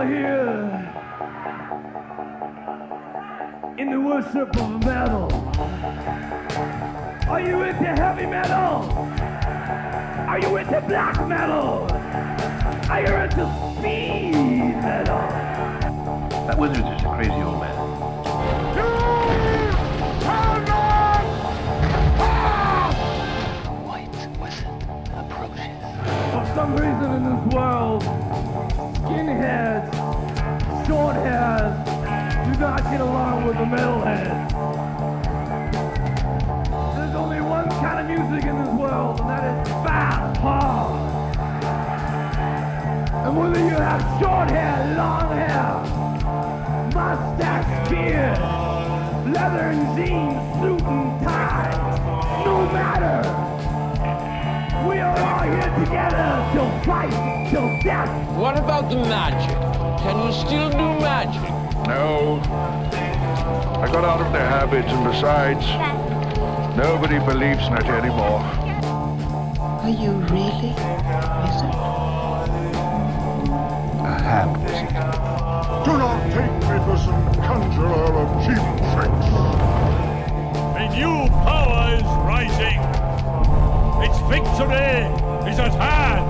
all here in the worship of metal. Are you into heavy metal? Are you into black metal? Are you into speed metal? That wizard is a crazy old man. White wizard approaches. For some reason in this world, skinheads, short hairs do not get along with the metalheads. There's only one kind of music in this world, and that is fast, hard. And whether you have short hair, long hair, mustache, beard, leather and jeans, suit and tie, no matter. We are all here together till fight, till death. What about the magic? Can you still do magic? No. I got out of the habit, and besides, nobody believes in it anymore. Are you really wizard? A ham wizard. Do not take me for some conjurer of cheap tricks. A new power is rising. Its victory is at hand.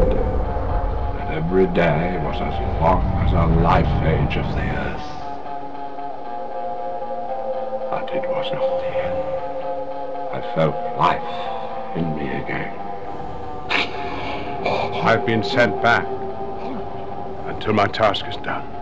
every day was as long as a life age of the earth. But it was not the end. I felt life in me again. I've been sent back until my task is done.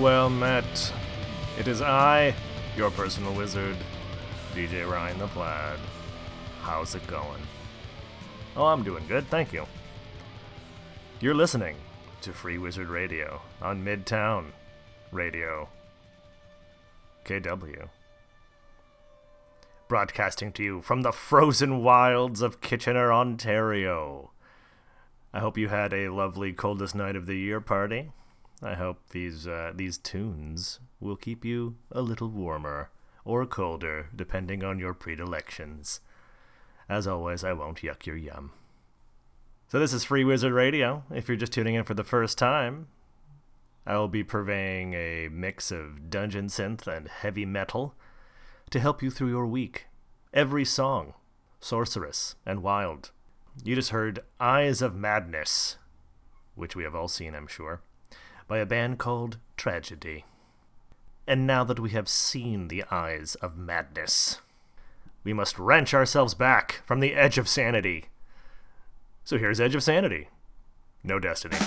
Well met. It is I, your personal wizard, DJ Ryan the Plaid. How's it going? Oh, I'm doing good, thank you. You're listening to Free Wizard Radio on Midtown Radio. KW. Broadcasting to you from the frozen wilds of Kitchener, Ontario. I hope you had a lovely coldest night of the year party. I hope these uh, these tunes will keep you a little warmer or colder, depending on your predilections. As always, I won't yuck your yum. So this is Free Wizard Radio. If you're just tuning in for the first time, I will be purveying a mix of dungeon synth and heavy metal to help you through your week. Every song, sorceress and wild. You just heard Eyes of Madness, which we have all seen, I'm sure, by a band called Tragedy. And now that we have seen the Eyes of Madness, we must wrench ourselves back from the edge of sanity. So here's Edge of Sanity. No destiny.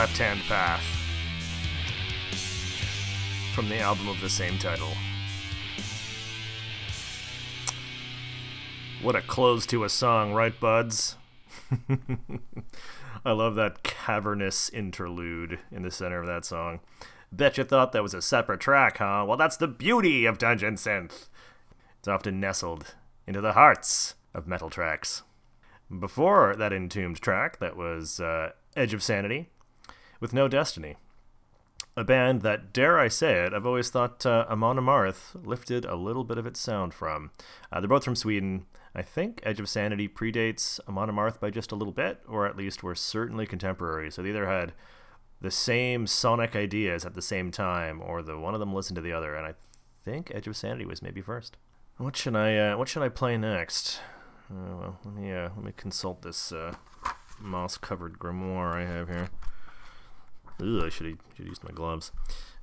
Left Hand Path. From the album of the same title. What a close to a song, right, buds? I love that cavernous interlude in the center of that song. Bet you thought that was a separate track, huh? Well, that's the beauty of Dungeon Synth. It's often nestled into the hearts of metal tracks. Before that entombed track, that was uh, Edge of Sanity with No Destiny. A band that, dare I say it, I've always thought uh, Amon Amarth lifted a little bit of its sound from. Uh, they're both from Sweden. I think Edge of Sanity predates Amon Amarth by just a little bit, or at least were certainly contemporary. So they either had the same sonic ideas at the same time, or the one of them listened to the other. And I think Edge of Sanity was maybe first. What should I uh, What should I play next? Uh, well, let me uh, let me consult this uh, moss-covered grimoire I have here. I should have used my gloves.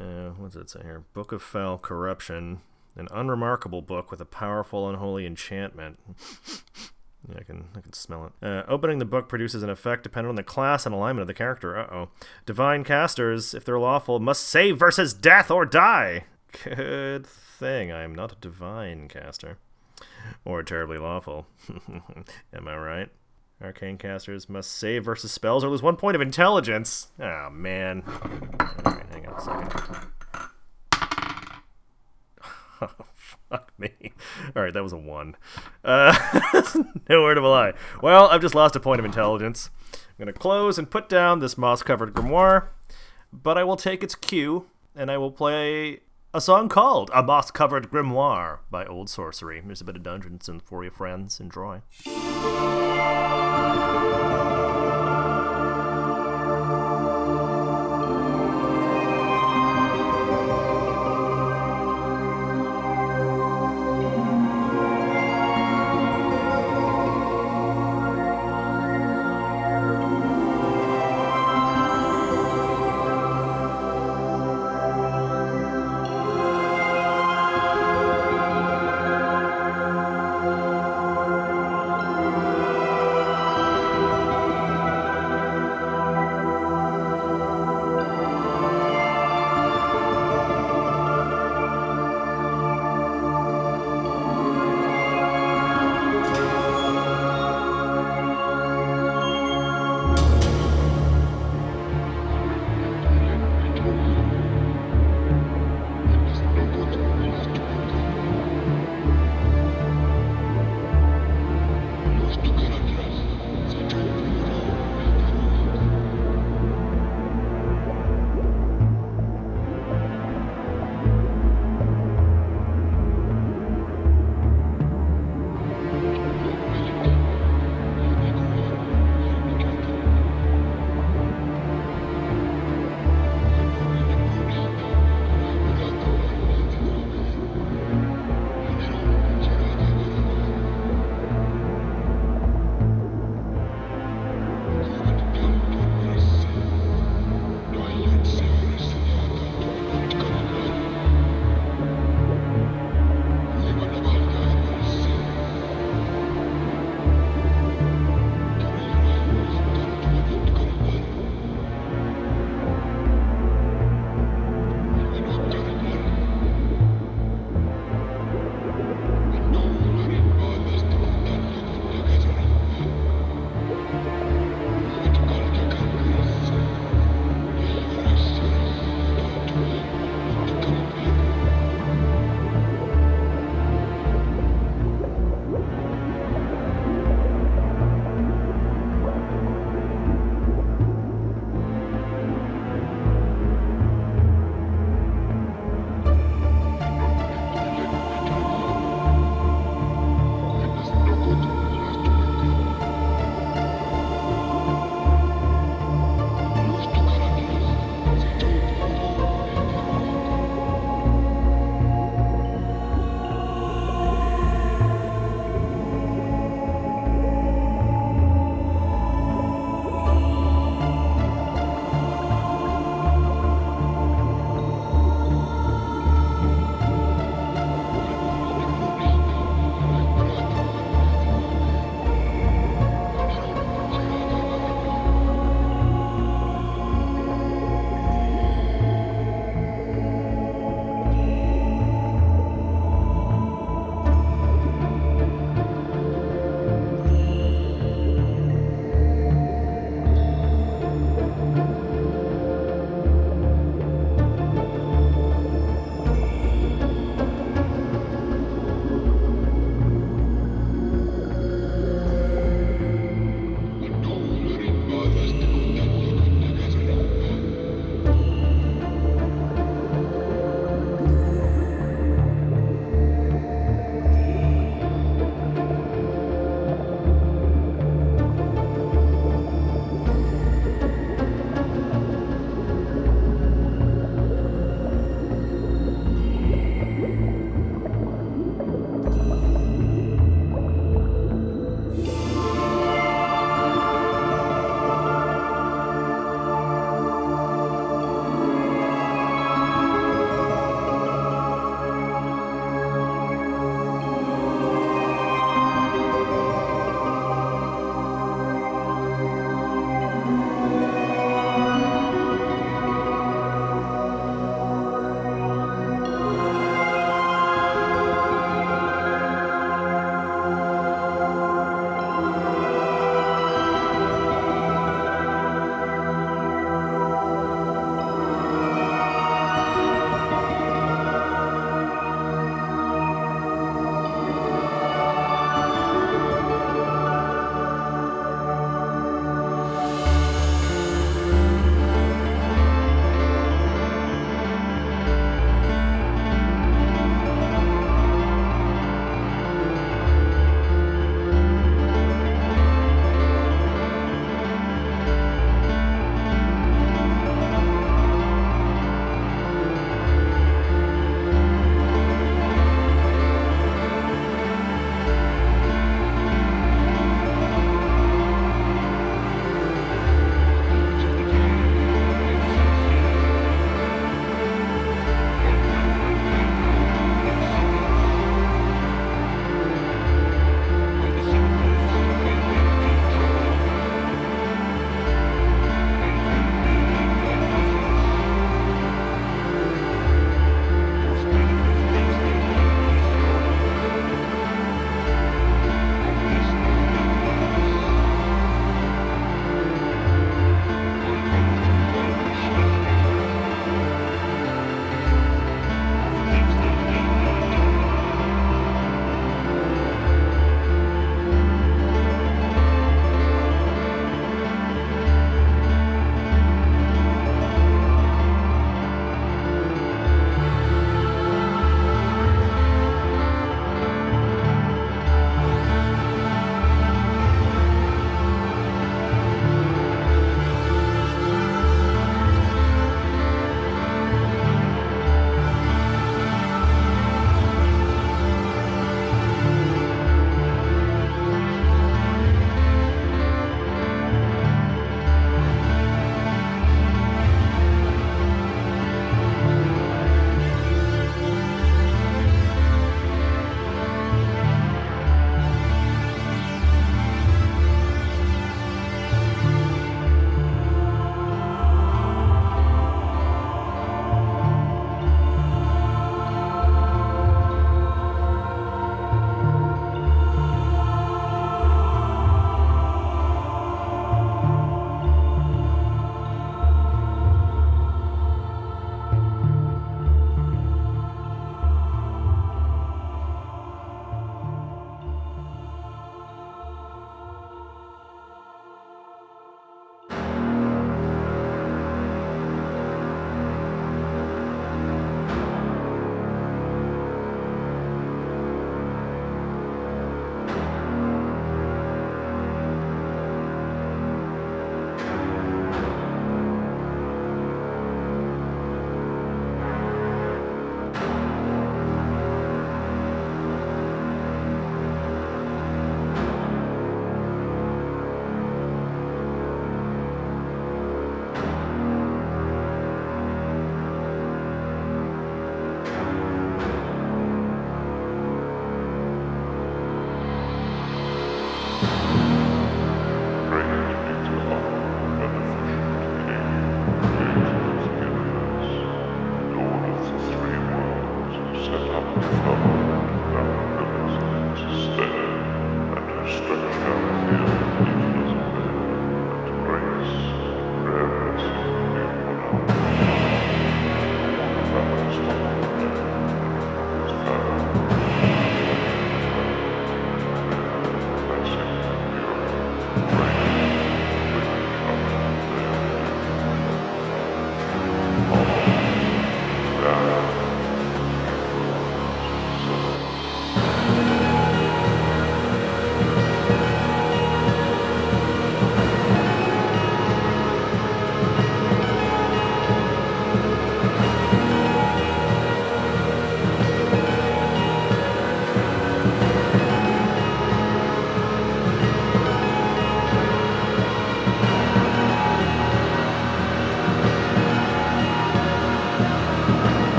Uh, what's it say here? Book of Foul Corruption, an unremarkable book with a powerful unholy enchantment. yeah, I can I can smell it. Uh, opening the book produces an effect dependent on the class and alignment of the character. Uh oh. Divine casters, if they're lawful, must save versus death or die. Good thing I am not a divine caster. Or terribly lawful. Am I right? Arcane casters must save versus spells or lose one point of intelligence. Oh, man. Alright, hang on a second. Oh, fuck me. Alright, that was a one. Uh, no word of a lie. Well, I've just lost a point of intelligence. I'm to close and put down this moss covered grimoire, but I will take its cue and I will play a song called A Moss Covered Grimoire by Old Sorcery. There's a bit of dungeon synth for your friends. Enjoy.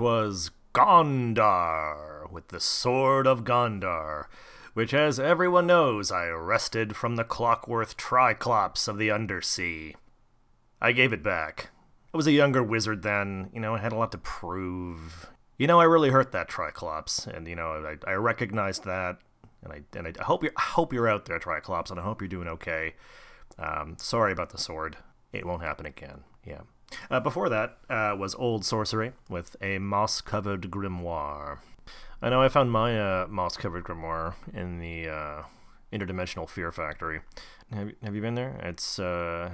Was Gondar with the Sword of Gondar, which, as everyone knows, I wrested from the Clockworth Triclops of the Undersea. I gave it back. I was a younger wizard then, you know, I had a lot to prove. You know, I really hurt that Triclops, and you know, I, I recognized that, and I and I hope you I hope you're out there, Triclops, and I hope you're doing okay. Um, sorry about the sword. It won't happen again. Yeah. Uh, before that uh, was Old Sorcery with a moss covered grimoire. I know I found my uh, moss covered grimoire in the uh, interdimensional fear factory. Have, have you been there? It's uh,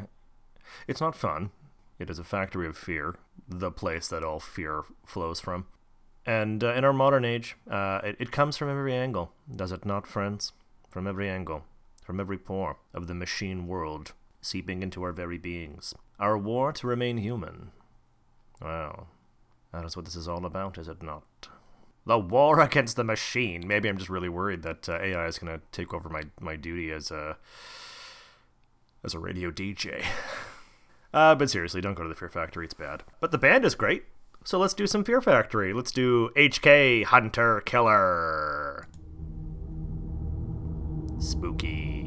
it's not fun. It is a factory of fear, the place that all fear flows from. And uh, in our modern age, it, it comes from every angle, does it not, friends? From every angle, from every pore of the machine world, seeping into our very beings. Our war to remain human. Well, that is what this is all about, is it not? The war against the machine. Maybe I'm just really worried that uh, AI is going to take over my, my duty as a as a radio DJ. uh, but seriously, don't go to the Fear Factory. It's bad. But the band is great. So let's do some Fear Factory. Let's do HK Hunter Killer. Spooky.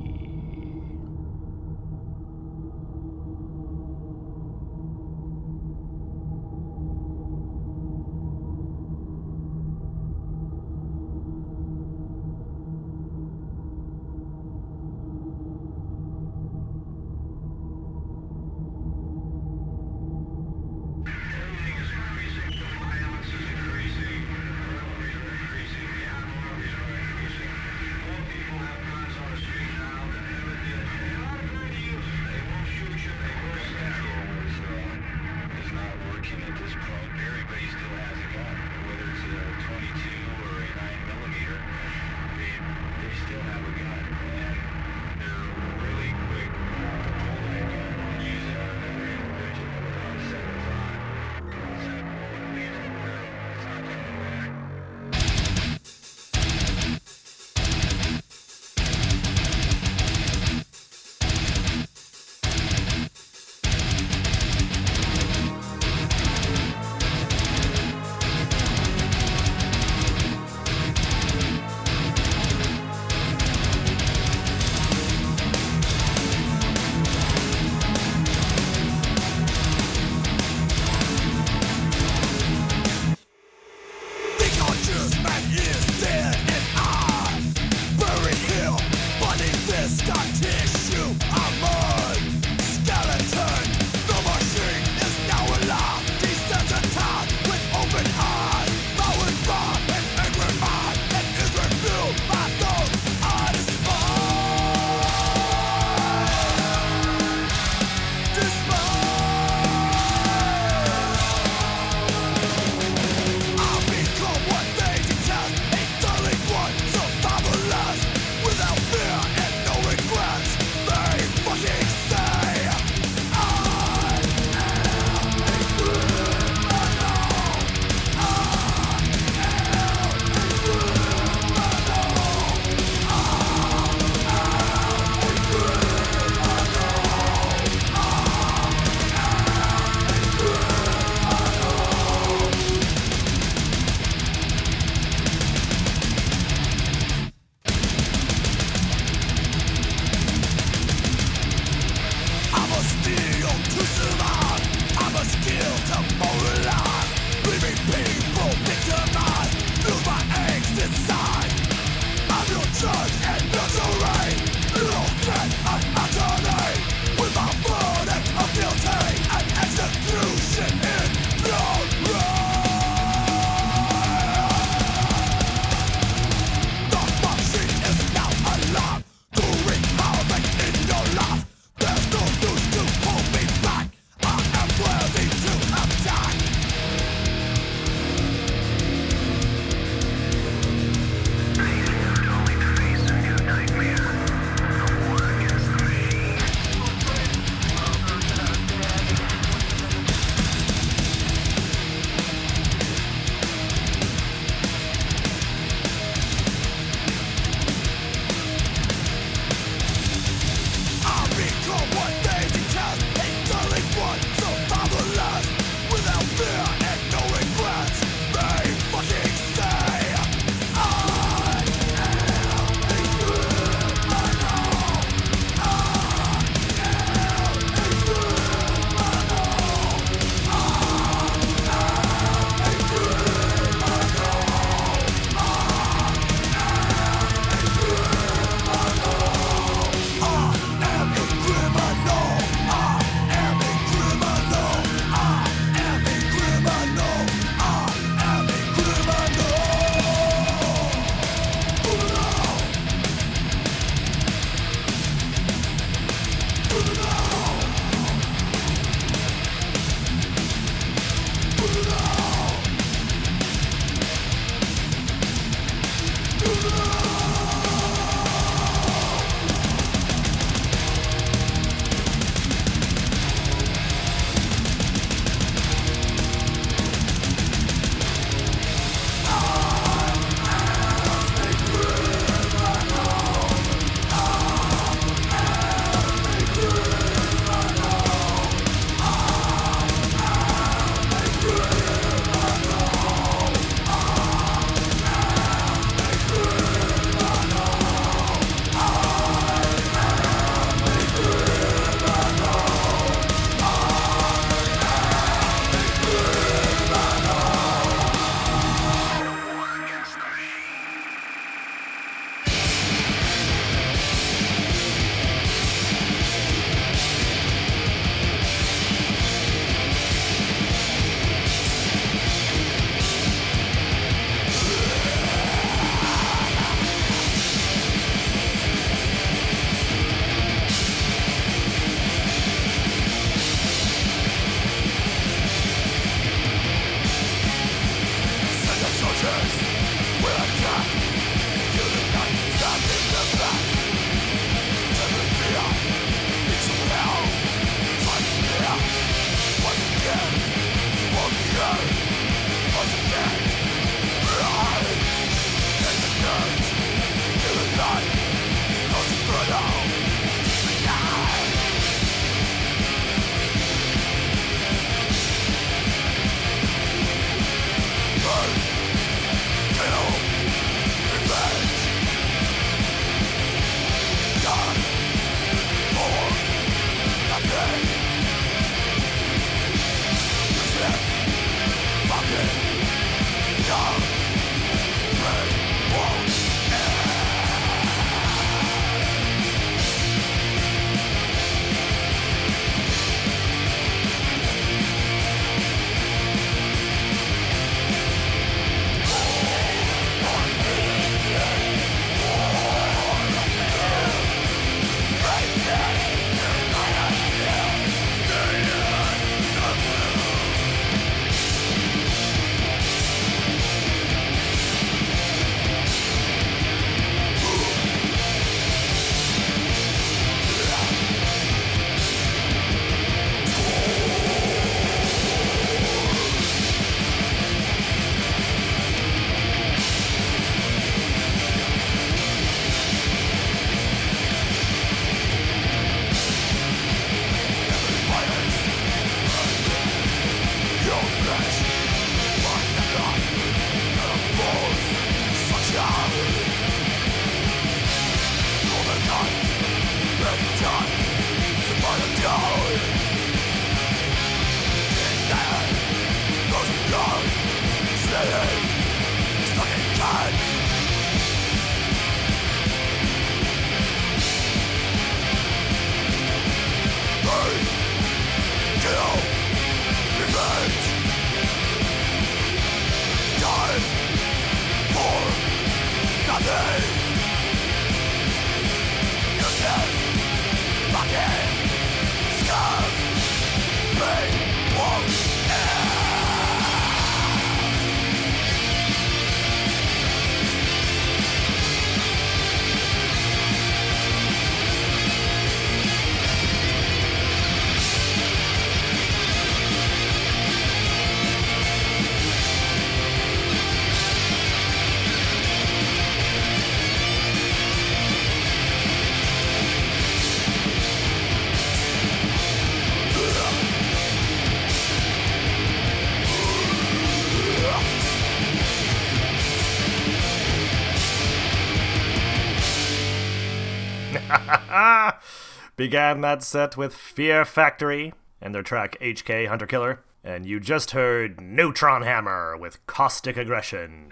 Began that set with Fear Factory and their track HK Hunter Killer, and you just heard Neutron Hammer with Caustic Aggression.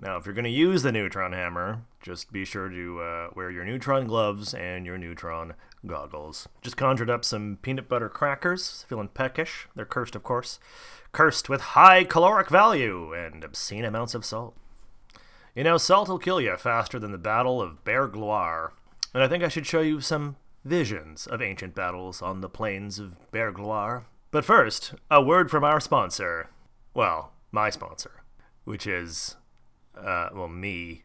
Now, if you're going to use the neutron hammer, just be sure to uh, wear your neutron gloves and your neutron goggles. Just conjured up some peanut butter crackers, feeling peckish. They're cursed, of course. Cursed with high caloric value and obscene amounts of salt. You know, salt will kill you faster than the Battle of Bear Gloire. And I think I should show you some visions of ancient battles on the plains of Bear Gloire. But first, a word from our sponsor. Well, my sponsor, which is uh, well, me.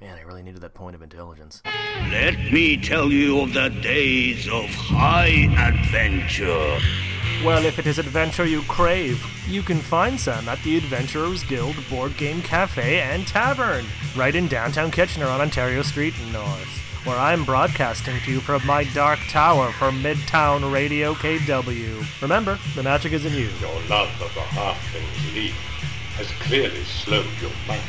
Man, I really needed that point of intelligence. Let me tell you of the days of high adventure. Well, if it is adventure you crave, you can find some at the Adventurers Guild Board Game Cafe and Tavern, right in downtown Kitchener on Ontario Street North, where I'm broadcasting to you from my dark tower for Midtown Radio KW. Remember, the magic is in you. Your love of the halfling's league has clearly slowed your mind.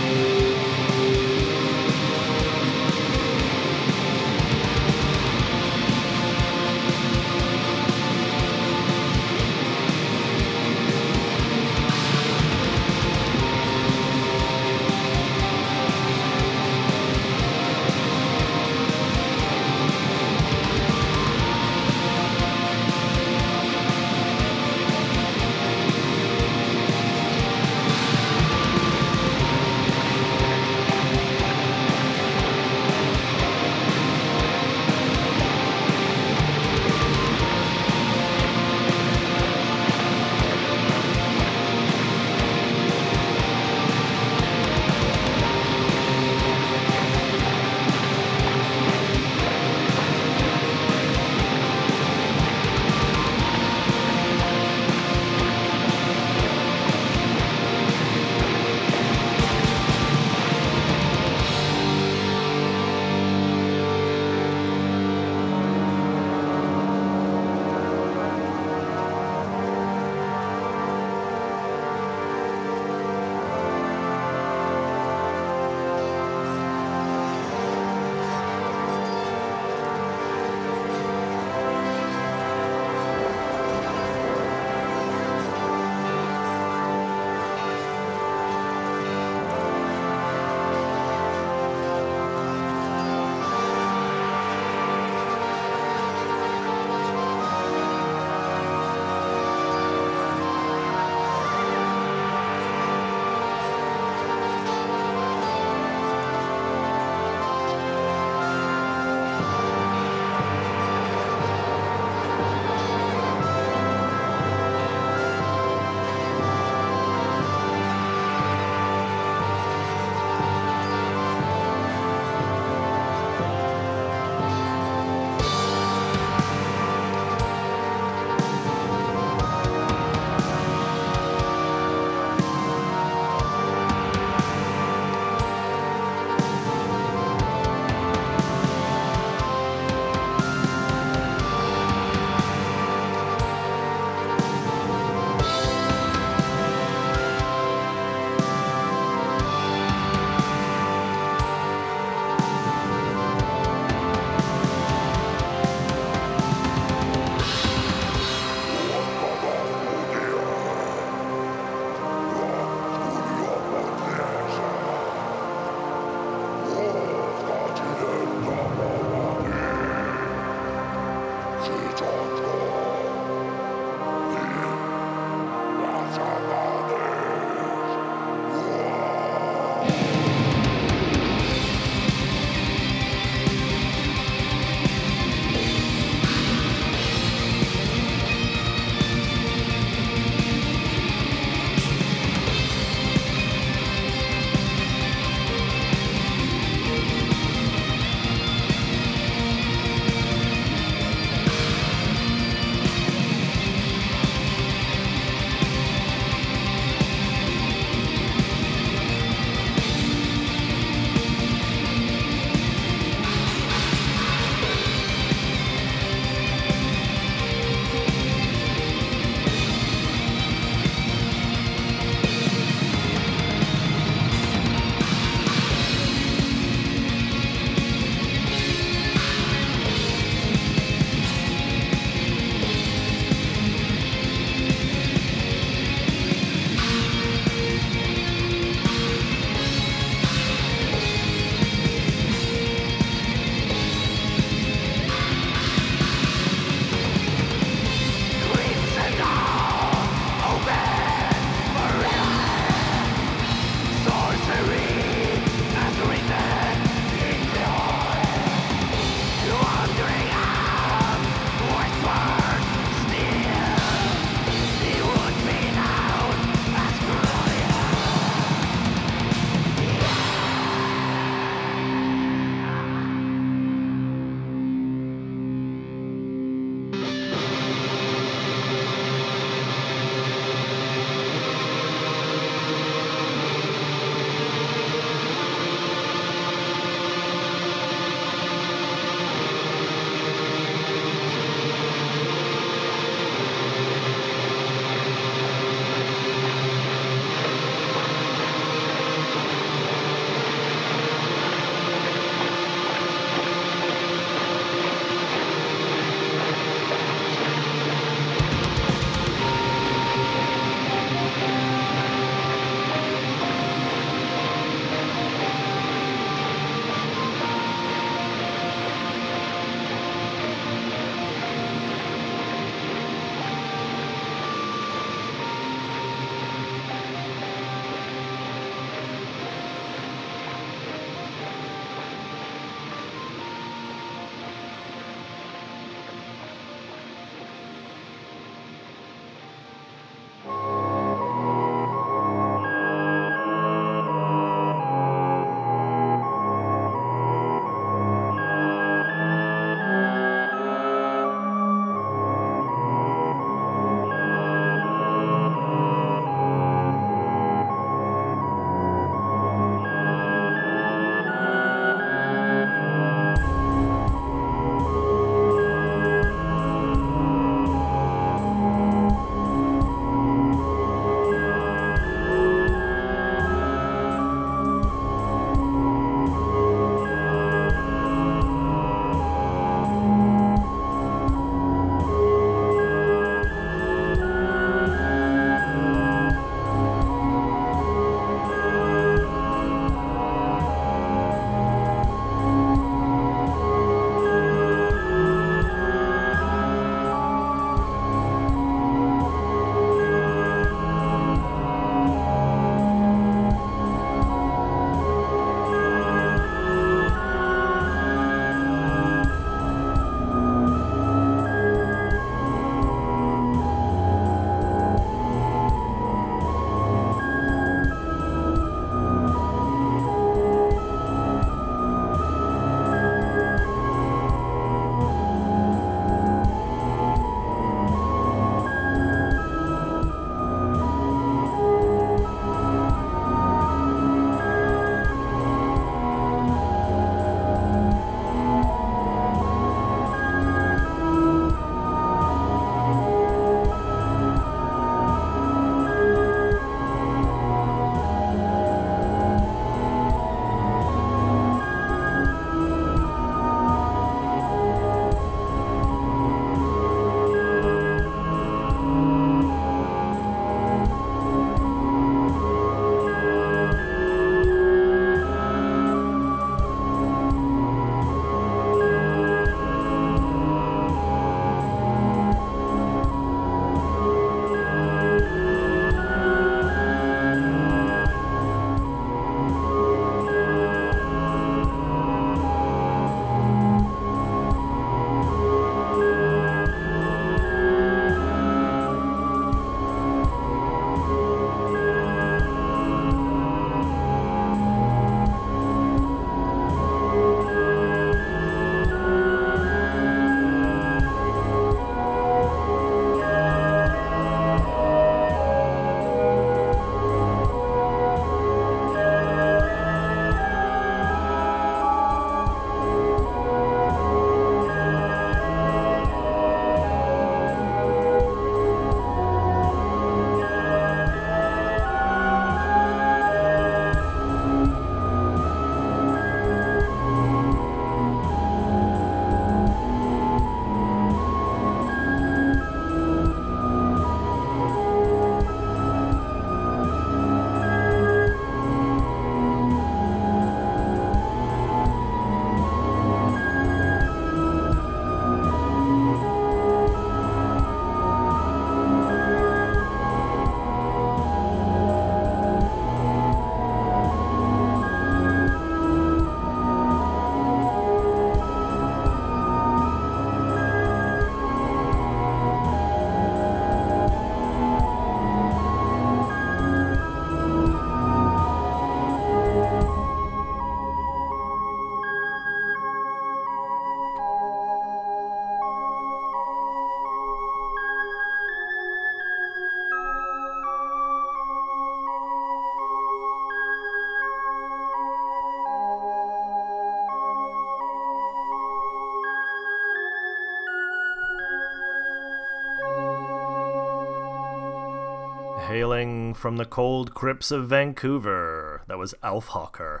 From the cold crypts of Vancouver. That was Alfhawker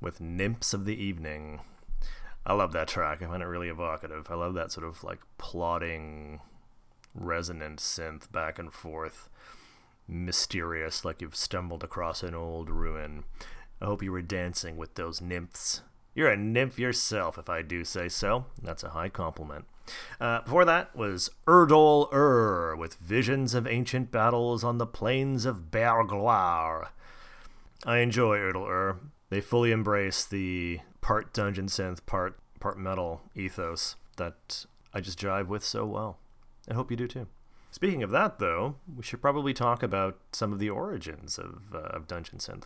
with Nymphs of the Evening. I love that track. I find it really evocative. I love that sort of like plodding, resonant synth back and forth, mysterious, like you've stumbled across an old ruin. I hope you were dancing with those nymphs. You're a nymph yourself, if I do say so. That's a high compliment. Uh, before that was Erdol Ur with visions of ancient battles on the plains of Bergloire. I enjoy Erdol Ur. They fully embrace the part dungeon synth, part part metal ethos that I just jive with so well. I hope you do too. Speaking of that, though, we should probably talk about some of the origins of, uh, of dungeon synth.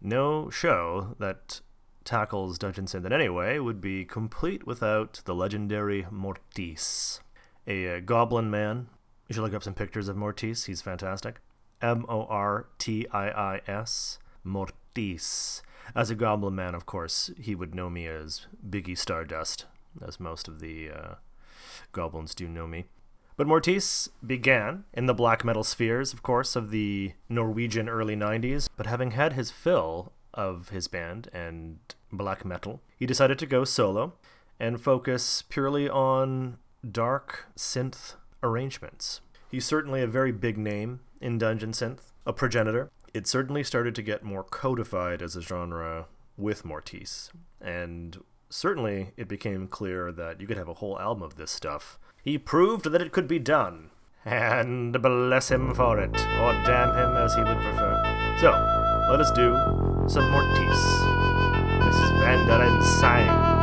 No show that tackles dungeon synth in any way would be complete without the legendary Mortiis, a uh, goblin man. You should look up some pictures of Mortiis. He's fantastic. M O R T I I S, Mortiis. As a goblin man, of course, he would know me as Biggie Stardust, as most of the uh, goblins do know me. But Mortiis began in the black metal spheres, of course, of the Norwegian early 90s, but having had his fill of his band and black metal, he decided to go solo and focus purely on dark synth arrangements. He's certainly a very big name in dungeon synth, a progenitor. It certainly started to get more codified as a genre with Mortiis, and certainly it became clear that you could have a whole album of this stuff. He proved that it could be done, and bless him for it, or damn him as he would prefer. So, let us do some Mortiis. Is Vandalen Sang.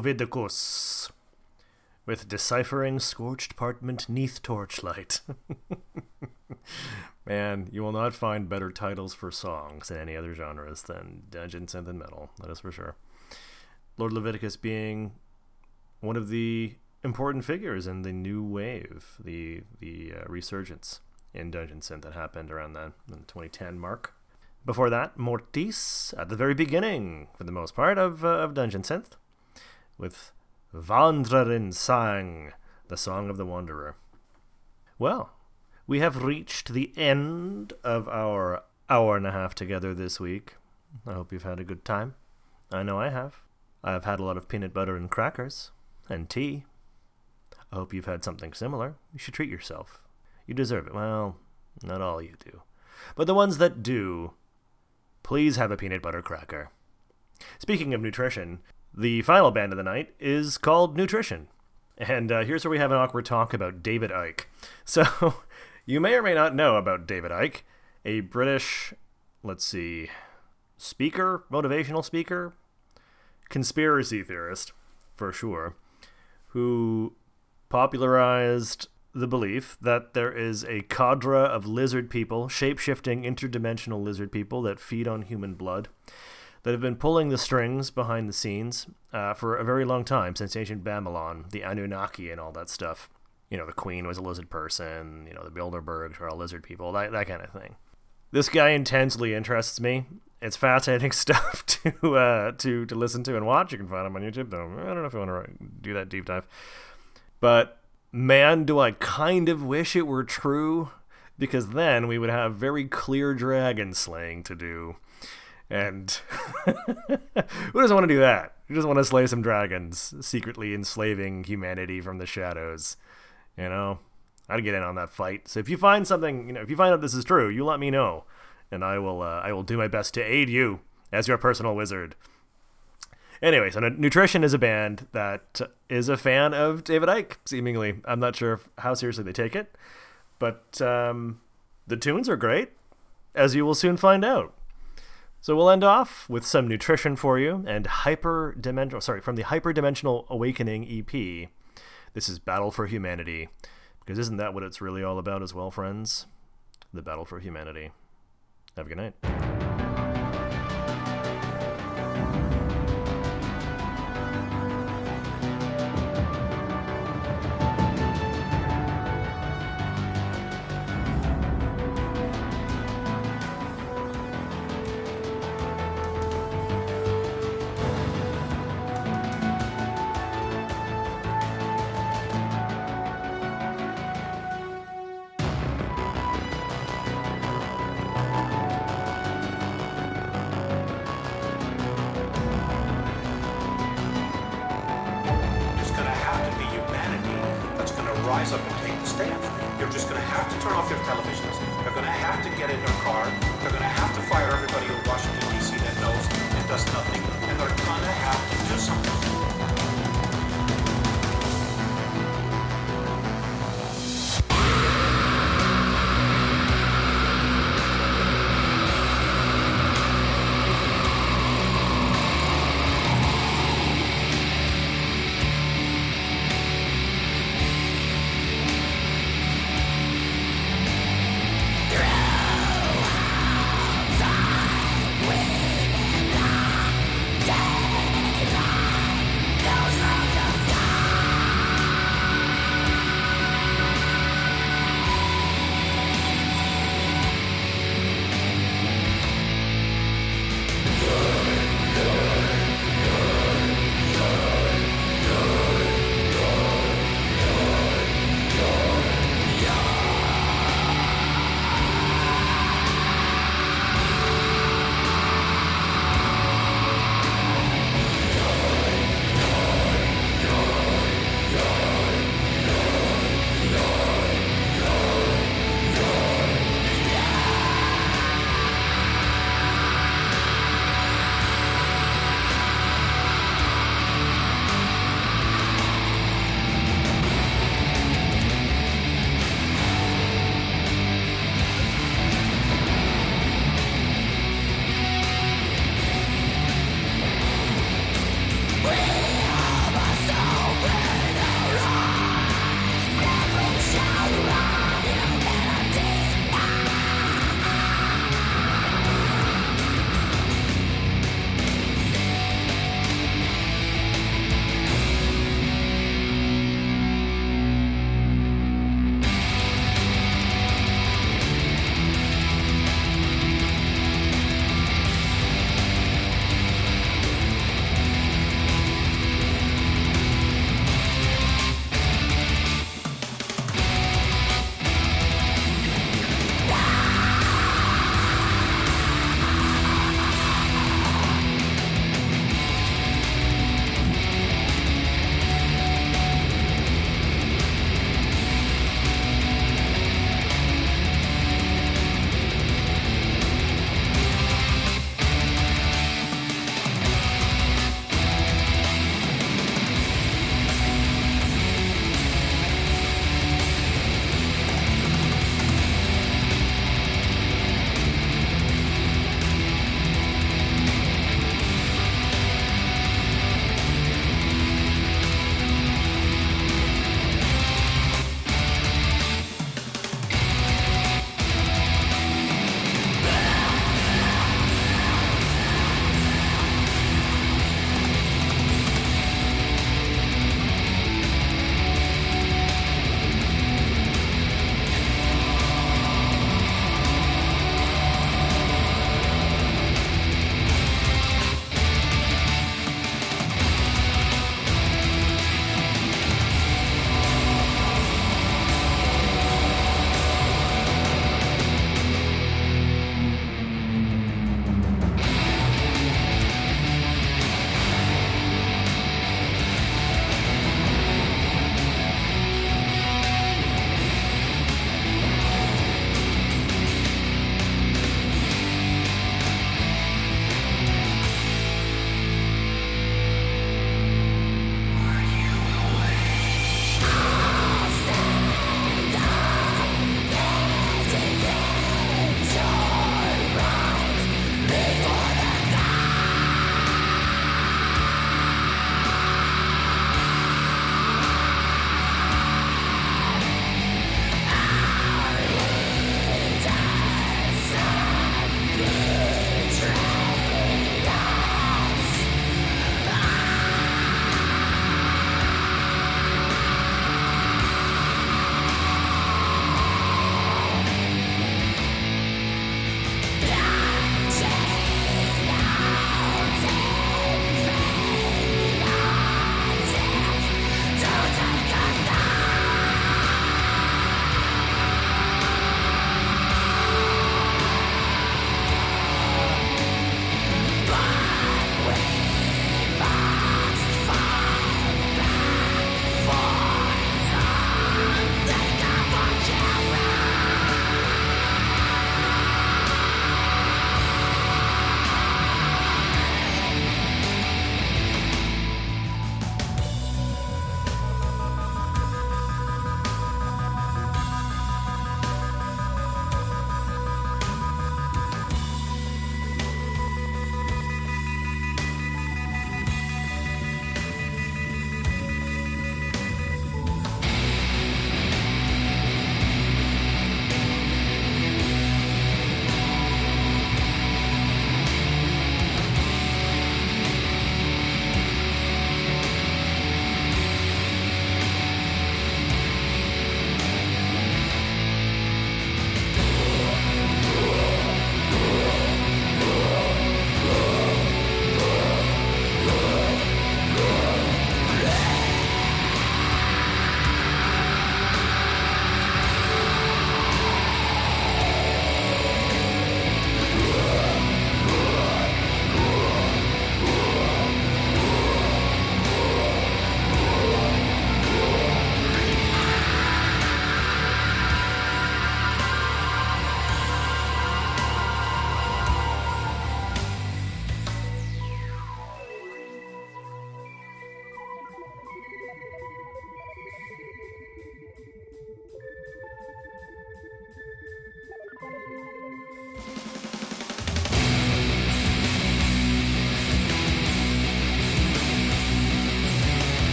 Lord with deciphering scorched parchment neath torchlight. Man, you will not find better titles for songs in any other genres than Dungeon Synth and Metal, that is for sure. Lord Lovidicus being one of the important figures in the new wave, the the uh, resurgence in Dungeon Synth that happened around the, the 2010 mark. Before that, Mortiis at the very beginning, for the most part, of, uh, of Dungeon Synth, with Wanderin Sang, the Song of the Wanderer. Well, we have reached the end of our hour and a half together this week. I hope you've had a good time. I know I have. I've had a lot of peanut butter and crackers, and tea. I hope you've had something similar. You should treat yourself. You deserve it. Well, not all you do. But the ones that do, please have a peanut butter cracker. Speaking of nutrition, the final band of the night is called Nutrition. And uh, here's where we have an awkward talk about David Icke. So, you may or may not know about David Icke, a British, let's see, speaker, motivational speaker, conspiracy theorist, for sure, who popularized the belief that there is a cadre of lizard people, shape shifting interdimensional lizard people that feed on human blood, that have been pulling the strings behind the scenes uh, for a very long time, since ancient Babylon, the Anunnaki, and all that stuff. You know, the queen was a lizard person, you know, the Bilderbergs are all lizard people, that, that kind of thing. This guy intensely interests me. It's fascinating stuff to uh, to to listen to and watch. You can find him on YouTube. Though I don't know if you want to do that deep dive, but man, do I kind of wish it were true, because then we would have very clear dragon slaying to do. And who doesn't want to do that? Who doesn't want to slay some dragons, secretly enslaving humanity from the shadows? You know, I'd get in on that fight. So if you find something, you know, if you find out this is true, you let me know, and I will, uh, I will do my best to aid you as your personal wizard. Anyway, so Nutrition is a band that is a fan of David Icke, seemingly. I'm not sure how seriously they take it, but um, the tunes are great, as you will soon find out. So we'll end off with some nutrition for you and hyper dimensional. Sorry, from the Hyper Dimensional Awakening EP. This is Battle for Humanity, because isn't that what it's really all about as well, friends? The battle for humanity. Have a good night.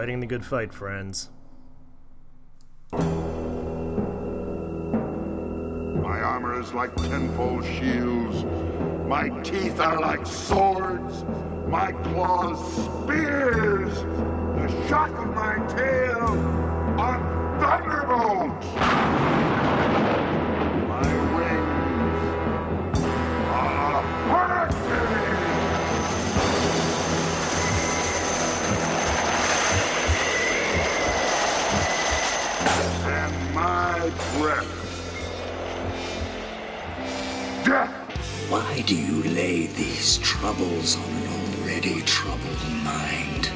Fighting the good fight, friends. My armor is like tenfold shields. My teeth are like swords. My claws spears. The shock of my tail my breath death. Why do you lay these troubles on an already troubled mind?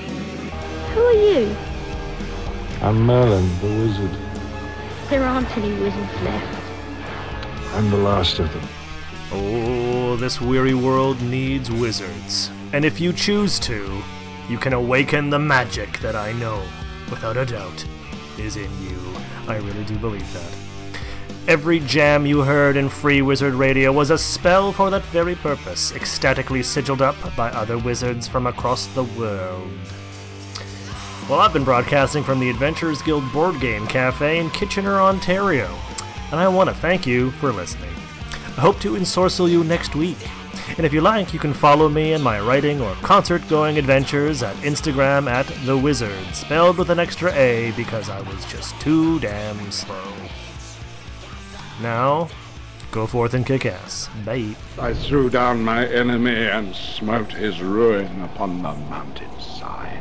Who are you? I'm Merlin, the wizard. There aren't any wizards left. I'm the last of them. Oh, this weary world needs wizards. And if you choose to, you can awaken the magic that I know, without a doubt, is in you. I really do believe that. Every jam you heard in Free Wizard Radio was a spell for that very purpose, ecstatically sigiled up by other wizards from across the world. Well, I've been broadcasting from the Adventurers Guild Board Game Cafe in Kitchener, Ontario, and I want to thank you for listening. I hope to ensorcel you next week. And if you like, you can follow me in my writing or concert going adventures at Instagram at The Wizard, spelled with an extra A because I was just too damn slow. Now, go forth and kick ass. Bye. I threw down my enemy and smote his ruin upon the mountainside.